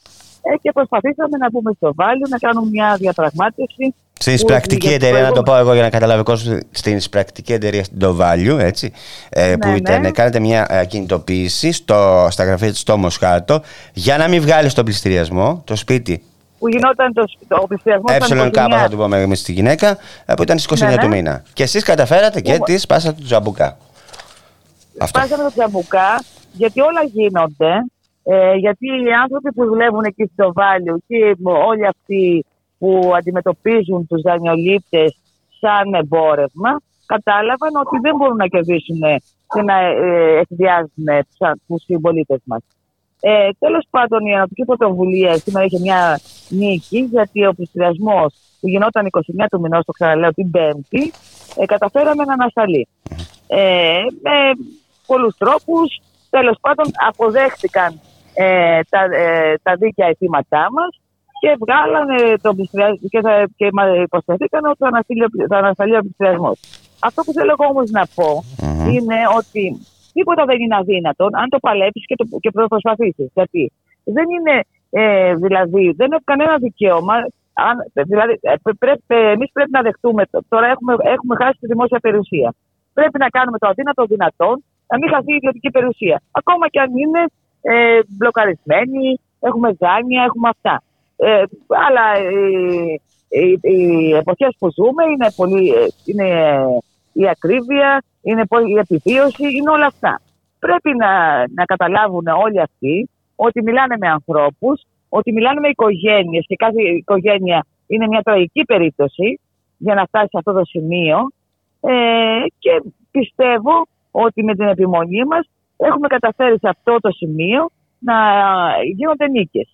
ε, και προσπαθήσαμε να μπούμε στο Βάλιο, να κάνουμε μια διαπραγμάτευση. Στην πρακτική εταιρεία, να το πω εγώ για να καταλάβει ο κόσμο, στην πρακτική εταιρεία στην Value, έτσι, ε, που ναι, ήταν, ναι. κάνετε μια ε, κινητοποίηση στο, στα γραφεία της στο Μοσχάτο για να μην βγάλεις τον πληστηριασμό το σπίτι που γινόταν το, το πληστηριασμός. Ε, κάπου θα το πούμε εμείς στη γυναίκα, που ήταν στις 29 ναι, του μήνα. Και εσείς καταφέρατε και τη σπάσατε του τζαμπουκά. Σπάσαμε το τζαμπουκά, γιατί όλα γίνονται ε, γιατί οι άνθρωποι που δουλεύουν εκεί στο Βάλιο και όλοι αυτοί που αντιμετωπίζουν τους δανειολήπτες σαν εμπόρευμα κατάλαβαν ότι δεν μπορούν να κερδίσουν και να ε, εκδιάζουν τους συμπολίτες μας. Ε, Τέλος πάντων, η Ανατολική Πρωτοβουλία σήμερα είχε μια νίκη, γιατί ο πληστηριασμό που γινόταν 29 του μηνός, το ξαναλέω την Πέμπτη, ε, καταφέραμε να ανασταλεί. Ε, με πολλούς τρόπους, τέλος πάντων, αποδέχτηκαν ε, τα, ε, τα δίκαια αιτήματά μας και βγάλανε το και, θα, και υποσταθήκαν ότι θα ανασταλεί ο πληστηριασμό. Αυτό που θέλω όμως να πω είναι ότι τίποτα δεν είναι αδύνατο αν το παλέψεις και, το, και προσπαθήσεις. Γιατί δεν είναι, ε, δηλαδή, δεν έχει κανένα δικαίωμα. Αν, δηλαδή, ε, πρέπει, εμείς πρέπει να δεχτούμε, τώρα έχουμε, έχουμε χάσει τη δημόσια περιουσία. Πρέπει να κάνουμε το αδύνατο δυνατόν να μην χαθεί η ιδιωτική περιουσία. Ακόμα και αν είναι ε, μπλοκαρισμένοι, έχουμε ζάνια, έχουμε αυτά. Ε, αλλά οι, οι, οι εποχές που ζούμε είναι, πολύ, ε, είναι η ακρίβεια, είναι η επιβίωση, είναι όλα αυτά. Πρέπει να, να καταλάβουν όλοι αυτοί ότι μιλάνε με ανθρώπους, ότι μιλάνε με οικογένειες και κάθε οικογένεια είναι μια τραγική περίπτωση για να φτάσει σε αυτό το σημείο ε, και πιστεύω ότι με την επιμονή μας έχουμε καταφέρει σε αυτό το σημείο να γίνονται νίκες.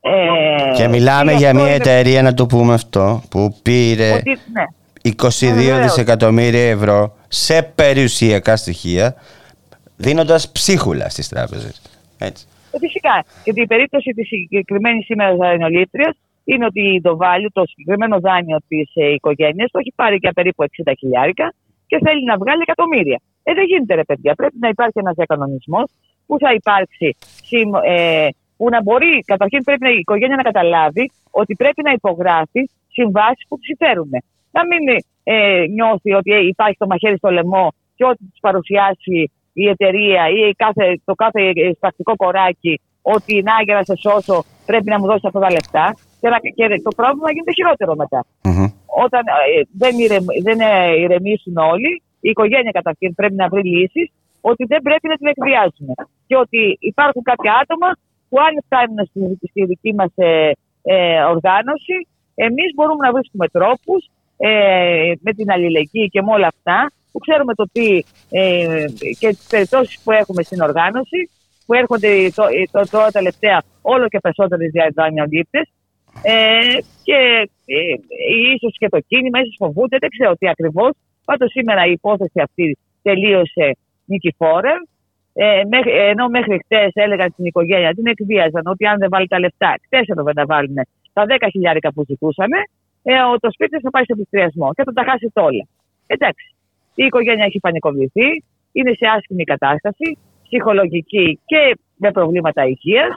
Ε, και μιλάμε για μια εταιρεία, να το πούμε αυτό, που πήρε ότι, ναι. 22 δισεκατομμύρια ευρώ σε περιουσιακά στοιχεία, δίνοντας ψίχουλα στις τράπεζες. Έτσι. Ε, φυσικά. Γιατί η περίπτωση της συγκεκριμένης σήμερα δανειολήτριας είναι ότι το value, το συγκεκριμένο δάνειο της ε, οικογένειας, το έχει πάρει για περίπου 60 χιλιάρικα και θέλει να βγάλει εκατομμύρια. Ε, δεν γίνεται ρε παιδιά. Πρέπει να υπάρχει ένας διακανονισμός που θα υπάρξει, ε, που να μπορεί, καταρχήν πρέπει η οικογένεια να καταλάβει ότι πρέπει να υπογράφει συμβάσεις που τους συμφέρουν. Να μην ε, νιώθει ότι ε, υπάρχει το μαχαίρι στο λαιμό και ό,τι τους παρουσιάσει η εταιρεία ή κάθε, το κάθε πρακτικό κοράκι ότι να για να σε σώσω πρέπει να μου δώσεις αυτά τα λεφτά και, να, και το πρόβλημα γίνεται χειρότερο Όταν ε, δεν, ηρεμ, δεν ηρεμήσουν όλοι, η οικογένεια καταρχήν πρέπει να βρει λύσεις ότι δεν πρέπει να την εκβιάζουμε. Και ότι υπάρχουν κάποια άτομα που αν φτάνουν στη δική μας ε, ε, οργάνωση, εμείς μπορούμε να βρίσκουμε τρόπους ε, με την αλληλεγγύη και με όλα αυτά, που ξέρουμε το τι ε, και τις περιπτώσεις που έχουμε στην οργάνωση, που έρχονται τώρα το, τελευταία όλο και περισσότερε διαδάνειολήπτε. Ε, και ε, ίσως και το κίνημα, ίσως φοβούνται, δεν ξέρω τι ακριβώς. Πάντως σήμερα η υπόθεση αυτή τελείωσε νικηφόρα. Ε, ενώ μέχρι χτες έλεγαν στην οικογένεια, την εκβίαζαν ότι αν δεν βάλει τα λεφτά, χτες έπρεπε να βάλουν τα 10 χιλιάρικα που ζητούσαν, ε, το σπίτι θα πάει σε πληστηριασμό και θα τα χάσει όλα. Εντάξει. Η οικογένεια έχει πανικοβληθεί, είναι σε άσχημη κατάσταση, ψυχολογική και με προβλήματα υγείας.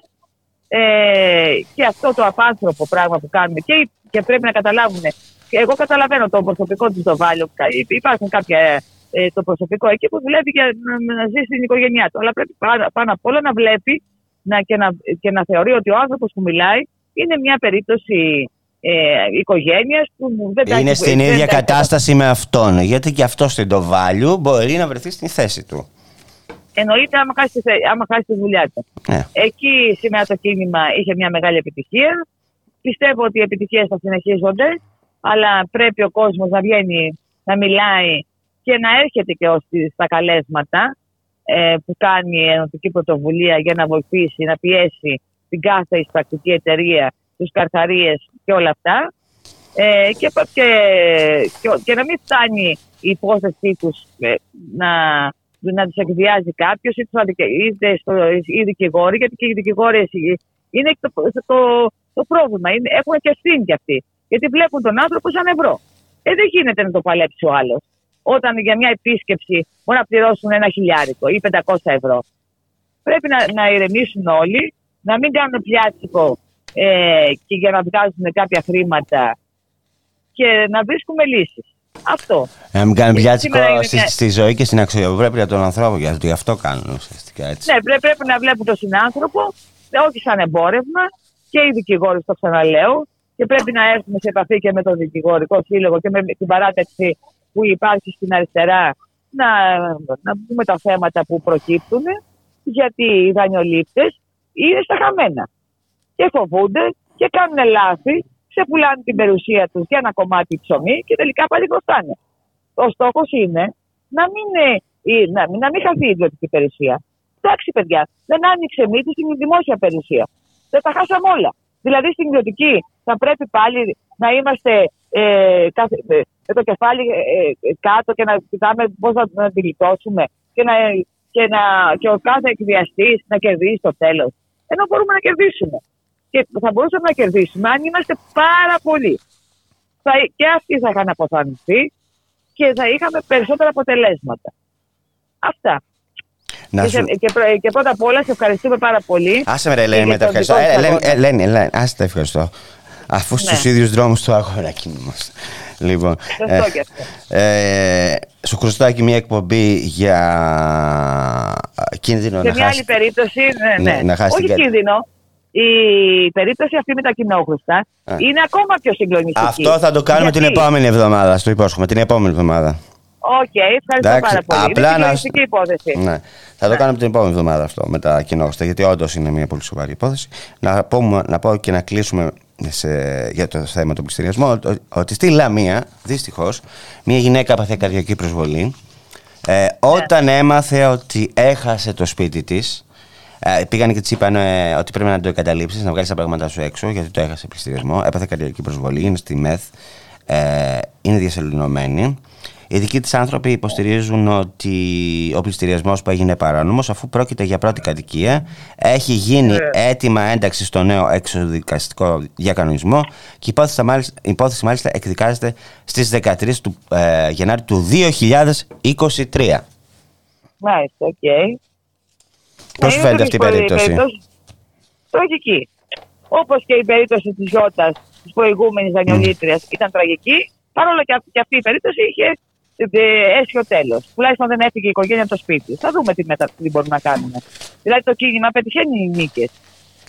Ε, και αυτό το απάνθρωπο πράγμα που κάνουμε και, και πρέπει να καταλάβουν. Εγώ καταλαβαίνω το προσωπικό του στο Βάλιο. Υπάρχουν κάποια ε, το προσωπικό εκεί που δουλεύει για να, να ζει στην οικογένειά του. Αλλά πρέπει πάνω, πάνω απ' όλα να βλέπει να, και, να, και να θεωρεί ότι ο άνθρωπος που μιλάει είναι μια περίπτωση ε, οικογένειας που δεν Είναι στην ίδια κατάσταση με αυτόν. Γιατί και αυτός στην το value μπορεί να βρεθεί στην θέση του. Εννοείται άμα χάσει, άμα χάσει τη δουλειά του. Ναι. Εκεί σήμερα το κίνημα είχε μια μεγάλη επιτυχία. Πιστεύω ότι οι επιτυχίες θα συνεχίζονται, αλλά πρέπει ο κόσμος να βγαίνει να μιλάει και να έρχεται και ως στα καλέσματα ε, που κάνει η Ενωτική Πρωτοβουλία για να βοηθήσει, να πιέσει την κάθε εισπρακτική εταιρεία, τους καρθαρίες και όλα αυτά. Ε, και, και, και, να μην φτάνει η υπόθεσή τους ε, να, να τους εκβιάζει κάποιος είτε, στο, οι δικηγόροι, γιατί και οι δικηγόροι είναι το, το, το πρόβλημα. Είναι, έχουν και ευθύνη κι αυτοί. Γιατί βλέπουν τον άνθρωπο σαν ευρώ. Ε, δεν γίνεται να το παλέψει ο άλλος. Όταν για μια επίσκεψη μπορεί να πληρώσουν ένα χιλιάρικο ή 500 ευρώ. Πρέπει να, να ηρεμήσουν όλοι, να μην κάνουν πιάτσικο ε, και για να βγάζουν κάποια χρήματα και να βρίσκουμε λύσεις. Αυτό. Να μην κάνουν Και πιάτσικο σήμερα είναι στη, μια- στη ζωή και στην αξιοπρέπεια των ανθρώπων. Γιατί αυτό κάνουν ουσιαστικά έτσι. Ναι, πρέ- πρέπει να βλέπουν τον συνάνθρωπο, ε, όχι σαν εμπόρευμα και οι δικηγόροι, το ξαναλέω. Και πρέπει να έρθουμε σε επαφή και με τον δικηγορικό σύλλογο και με την παράταξη που υπάρχει στην αριστερά να, να δούμε τα θέματα που προκύπτουν, γιατί οι δανειολήπτες είναι στα χαμένα. Και φοβούνται και κάνουν λάθη, ξεπουλάνε την περιουσία τους για ένα κομμάτι ψωμί και τελικά πάλι χρωστάνε. Ο στόχος είναι να μην, ε, ε, να, μην- να μην χαθεί η ιδιωτική περιουσία. Εντάξει, παιδιά, δεν άνοιξε μύτη στην δημόσια περιουσία. Δεν τα χάσαμε όλα. Δηλαδή στην ιδιωτική θα πρέπει πάλι να είμαστε ε, κάθε- ε, με το κεφάλι ε, ε, κάτω και να κοιτάμε πώς θα να τη γλιτώσουμε και, να, και, να, και ο κάθε εκβιαστής να κερδίσει στο τέλος. Ενώ μπορούμε να κερδίσουμε. Και θα μπορούσαμε να κερδίσουμε αν είμαστε πάρα πολλοί. Θα, και αυτοί θα είχαν αποθανθεί και θα είχαμε περισσότερα αποτελέσματα. Αυτά. Να Και, σου... σε- και, πρω- και πρώτα απ' όλα σε ευχαριστούμε πάρα πολύ. Άσε με ρε Ελένη, για με τα τον ευχαριστώ. δικό Ε, σας Ελένη, αγώνα. Ελένη, Ελένη, άσε τα ευχαριστώ. Αφού Ναι. στους ίδιους δρόμους του αγώνα κινούμαστε. Λοιπόν, Σωστό και αυτό. ε, σου χρωστάω και μια εκπομπή για κίνδυνο Σε να μια χάσει. άλλη περίπτωση, ναι, Ναι, ναι. να χάσει όχι την κα- κίνδυνο. Η περίπτωση αυτή με τα κοινόχρηστα Α. είναι ακόμα πιο συγκλονιστική. Αυτό θα το κάνουμε την Γιατί- επόμενη εβδομάδα, στο υπόσχομαι, την επόμενη εβδομάδα. Οκ, ευχαριστώ Εντάξει, πάρα πολύ. απλά είναι να- συγκλονιστική υπόθεση. Ναι. Θα το κάνουμε την επόμενη εβδομάδα αυτό με τα κοινόχρηστα, γιατί όντως είναι μια πολύ σοβαρή υπόθεση. Να, πούμε, να πω και να κλείσουμε σε, για το θέμα του πληστηριασμού ότι, ότι στη Λαμία, δυστυχώς, μια γυναίκα έπαθε καρδιακή προσβολή. Ε, όταν έμαθε ότι έχασε το σπίτι της, ε, πήγαν και της είπαν ε, ότι πρέπει να το εγκαταλείψεις, να βγάλεις τα πράγματά σου έξω, γιατί το έχασε πληστηριασμό. Έπαθε καρδιακή προσβολή, είναι στη ΜΕΘ, ε, είναι διασωληνωμένη. Οι δικοί της άνθρωποι υποστηρίζουν ότι ο πληστηριασμός που έγινε παράνομος, αφού πρόκειται για πρώτη κατοικία, έχει γίνει έτοιμα ένταξη στο νέο εξοδικαστικό διακανονισμό και η υπόθεση μάλιστα, η υπόθεση μάλιστα εκδικάζεται στις 13 του ε, Γενάρη του 2023. Μάλιστα, οκ. Πώς σου Ναι, φαίνεται αυτή η είναι περίπτωση; Τραγική. Όπως και η περίπτωση της Ζώτα, της προηγούμενης δανειολήτριας, ήταν τραγική. Παρ' όλα και, αυ- και αυτή η περίπτωση είχε ε, αίσιο τέλος. Τουλάχιστον δεν έφυγε η οικογένεια από το σπίτι. Θα δούμε τι, μετα... τι μπορούμε να κάνουμε. Δηλαδή το κίνημα πετυχαίνει νίκες.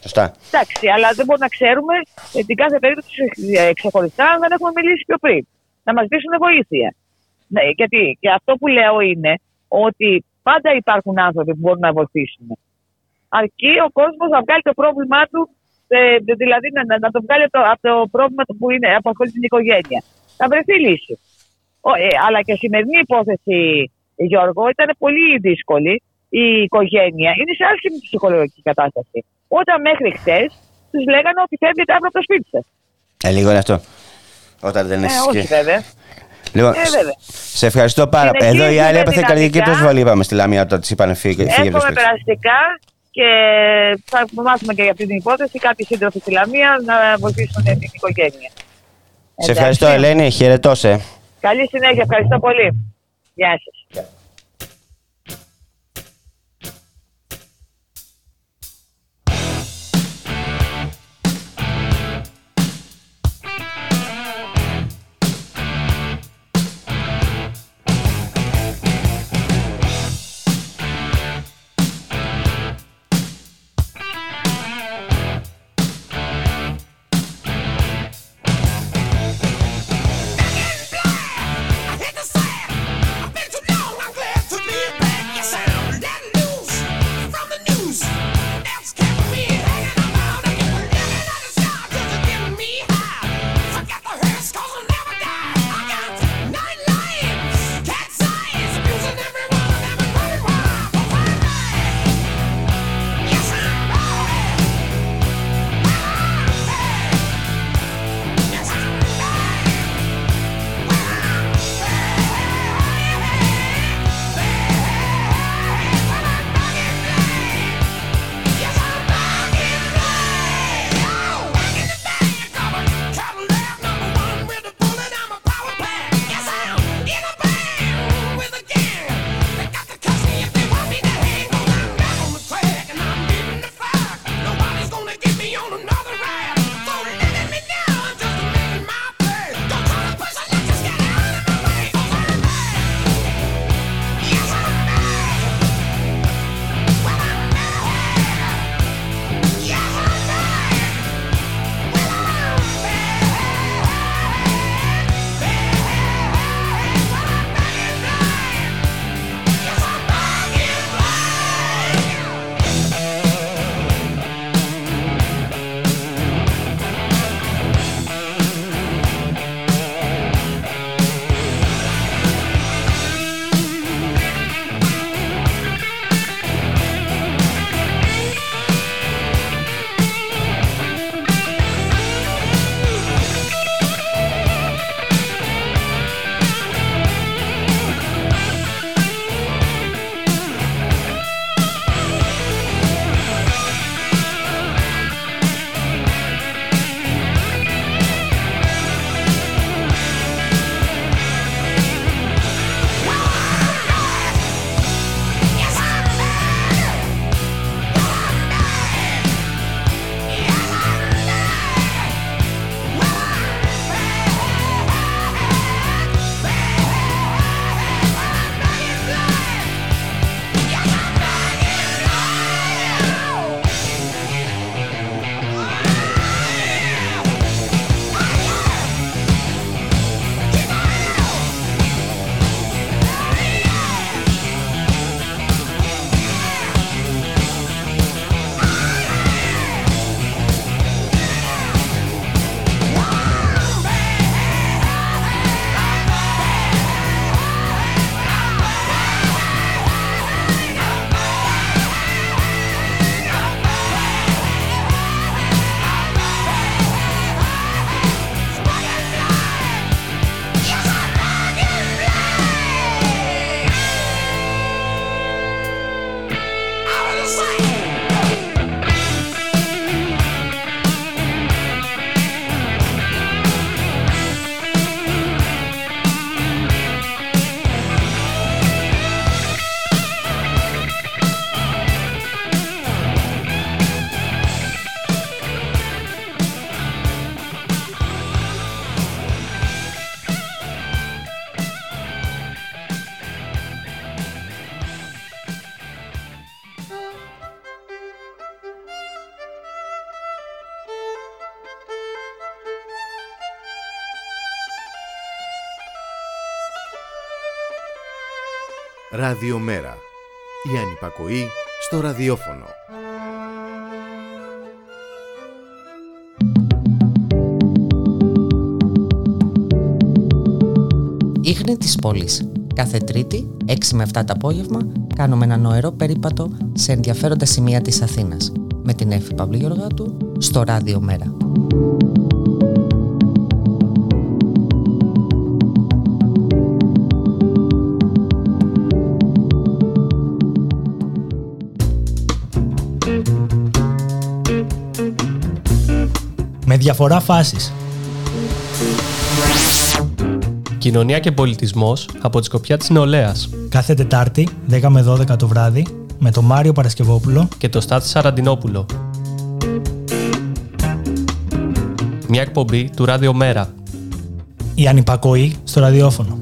Σωστά. Εντάξει, αλλά δεν μπορούμε να ξέρουμε ε, την κάθε περίπτωση ε, ξεχωριστά αν δεν έχουμε μιλήσει πιο πριν. Να μας δείσουν βοήθεια. Ναι, γιατί και αυτό που λέω είναι ότι πάντα υπάρχουν άνθρωποι που μπορούν να βοηθήσουν. Αρκεί ο κόσμος να βγάλει το πρόβλημά του, ε, δηλαδή να, να- να το βγάλει από το, από το πρόβλημα του που είναι, απασχολεί την οικογένεια. Να βρεθεί λύση. Ο, ε, αλλά και η σημερινή υπόθεση, Γιώργο, ήταν πολύ δύσκολη. Η οικογένεια είναι σε άσχημη ψυχολογική κατάσταση. Όταν μέχρι χθες τους λέγανε ότι φεύγετε αύριο από το σπίτι σας. Ε, λίγο είναι αυτό. Όταν δεν Ε, έχεις όχι βέβαια. Λοιπόν, Ε, βέβαια. σε ευχαριστώ πάρα πολύ. Εδώ η Συνεχίζουμε άλλη έπαθε καρδιακή δυναμικά. προσβολή, είπαμε στη Λαμία όταν της είπαν φύγε, φύγε από το Εύχομαι σπίτι. περαστικά και θα μάθουμε και για αυτή την υπόθεση. Κάποιοι σύντροφοι στη Λαμία να βοηθήσουν την οικογένεια. Σε Εντάξει. ευχαριστώ, Ελένη. Χαιρετώ σε. Καλή συνέχεια. Ευχαριστώ πολύ. Γεια σας. Ραδιομέρα. Η ανυπακοή στο ραδιόφωνο. Ίχνη της πόλης. Κάθε Τρίτη, 6 με 7 το απόγευμα, κάνουμε ένα νοερό περίπατο σε ενδιαφέροντα σημεία της Αθήνας. Με την Εφη Παύλου Γεωργάτου, στο Ράδιο Μέρα. Διαφορά φάσεις. Κοινωνία και πολιτισμός από τη σκοπιά της νεολαίας. Κάθε Τετάρτη, 10 με 12 το βράδυ, με τον Μάριο Παρασκευόπουλο και το Στάθη Σαραντινόπουλο. Μια εκπομπή του Ράδιο Μέρα. Η ανυπακοή στο ραδιόφωνο.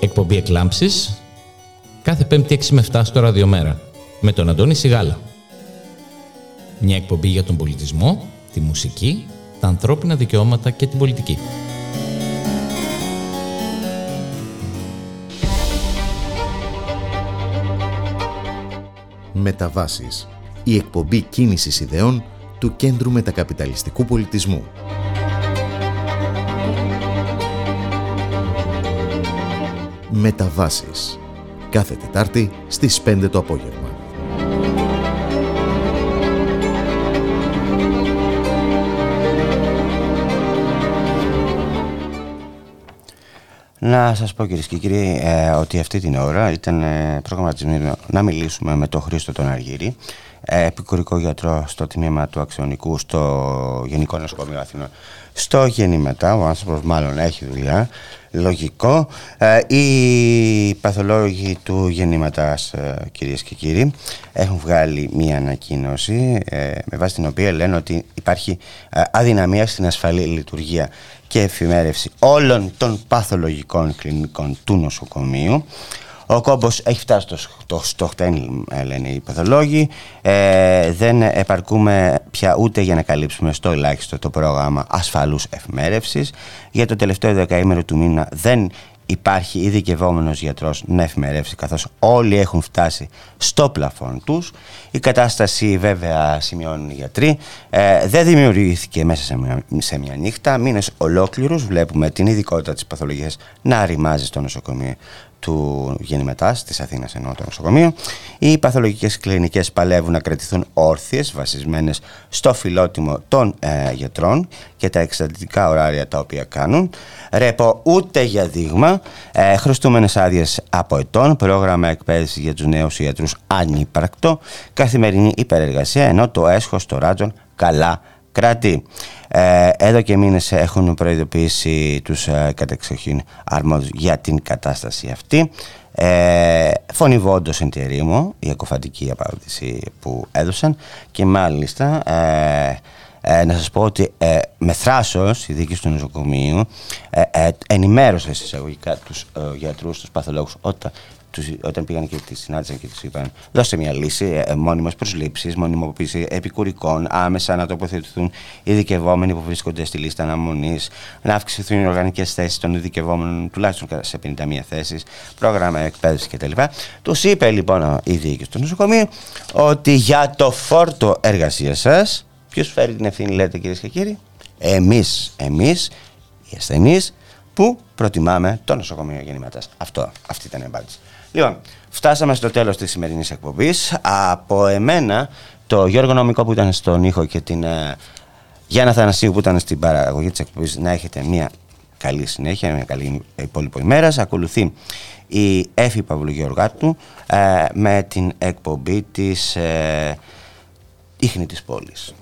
Εκπομπή Εκλάμψης κάθε 5η 6 με 7 στο Ραδιομέρα με τον Αντώνη Σιγάλα. Μια εκπομπή για τον πολιτισμό, τη μουσική, τα ανθρώπινα δικαιώματα και την πολιτική. Μεταβάσεις. Η εκπομπή κίνησης ιδεών του Κέντρου Μετακαπιταλιστικού Πολιτισμού. Μεταβάσεις. Κάθε Τετάρτη στις 5 το απόγευμα. Να σας πω κυρίες και κύριοι ε, ότι αυτή την ώρα ήταν ε, προγραμματισμένο να μιλήσουμε με τον Χρήστο τον Αργύρη, ε, επικουρικό γιατρό στο τμήμα του Αξιονικού στο Γενικό Νοσοκομείο Αθηνών. Στο γεννήματα, ο άνθρωπος μάλλον έχει δουλειά, λογικό. Ε, οι παθολόγοι του γεννήματας, ε, κυρίες και κύριοι, έχουν βγάλει μία ανακοίνωση ε, με βάση την οποία λένε ότι υπάρχει ε, αδυναμία στην ασφαλή λειτουργία και εφημέρευση όλων των παθολογικών κλινικών του νοσοκομείου. Ο κόμπος έχει φτάσει στο, στο, χτένι, λένε οι παθολόγοι. Ε, δεν επαρκούμε πια ούτε για να καλύψουμε στο ελάχιστο το πρόγραμμα ασφαλούς εφημέρευσης. Για το τελευταίο δεκαήμερο του μήνα δεν υπάρχει ειδικευόμενος γιατρός να εφημερεύσει καθώς όλοι έχουν φτάσει στο πλαφόν τους. Η κατάσταση βέβαια σημειώνουν οι γιατροί ε, δεν δημιουργήθηκε μέσα σε μια, σε μια νύχτα. Μήνες ολόκληρους βλέπουμε την ειδικότητα της παθολογίας να ρημάζει στο νοσοκομείο του γεννηματάς της Αθήνας ενώ το νοσοκομείο. Οι παθολογικές κλινικές παλεύουν να κρατηθούν όρθιες βασισμένες στο φιλότιμο των ε, γιατρών και τα εξαντλητικά ωράρια τα οποία κάνουν. Ρεπό ούτε για δείγμα, ε, χρωστούμενες άδειες από ετών, πρόγραμμα εκπαίδευσης για τους νέους ιατρούς ανύπαρκτο, καθημερινή υπερεργασία ενώ το έσχος το ράτζον καλά κράτη. Ε, εδώ και μήνες έχουν προειδοποιήσει τους ε, κατεξοχήν αρμόδιους για την κατάσταση αυτή. Ε, φωνηβόντως εν τη η εκοφαντική απάντηση που έδωσαν και μάλιστα ε, ε, να σας πω ότι ε, με θράσος η δίκης του νοσοκομείου ε, ε, ενημέρωσε εισαγωγικά τους ε, γιατρούς, τους παθολόγους όταν τους, όταν πήγαν και τη συνάντησαν και τους είπαν: Δώστε μια λύση, ε, μόνιμες προσλήψεις, μονιμοποίηση επικουρικών, άμεσα να τοποθετηθούν οι ειδικευόμενοι που βρίσκονται στη λίστα αναμονής, να αυξηθούν οι οργανικές θέσεις των ειδικευόμενων τουλάχιστον σε 51 θέσεις, πρόγραμμα εκπαίδευσης κτλ. Τους είπε λοιπόν η διοίκηση του νοσοκομείου ότι για το φόρτο εργασίας σας, ποιος φέρει την ευθύνη, λέτε κυρίες και κύριοι, εμείς, εμείς, οι ασθενείς, που προτιμάμε το νοσοκομείο γεννήματο. Αυτό, αυτή ήταν η απάντηση. Λοιπόν, φτάσαμε στο τέλος της σημερινής εκπομπής. Από εμένα, το Γιώργο Νομικό που ήταν στον ήχο και την ε, Γιάννα Θανασίου που ήταν στην παραγωγή της εκπομπής, να έχετε μια καλή συνέχεια, μια καλή υπόλοιπο ημέρας. Ακολουθεί η Έφη Παυλογεωργάτου ε, με την εκπομπή της ε, Ίχνη της Πόλης.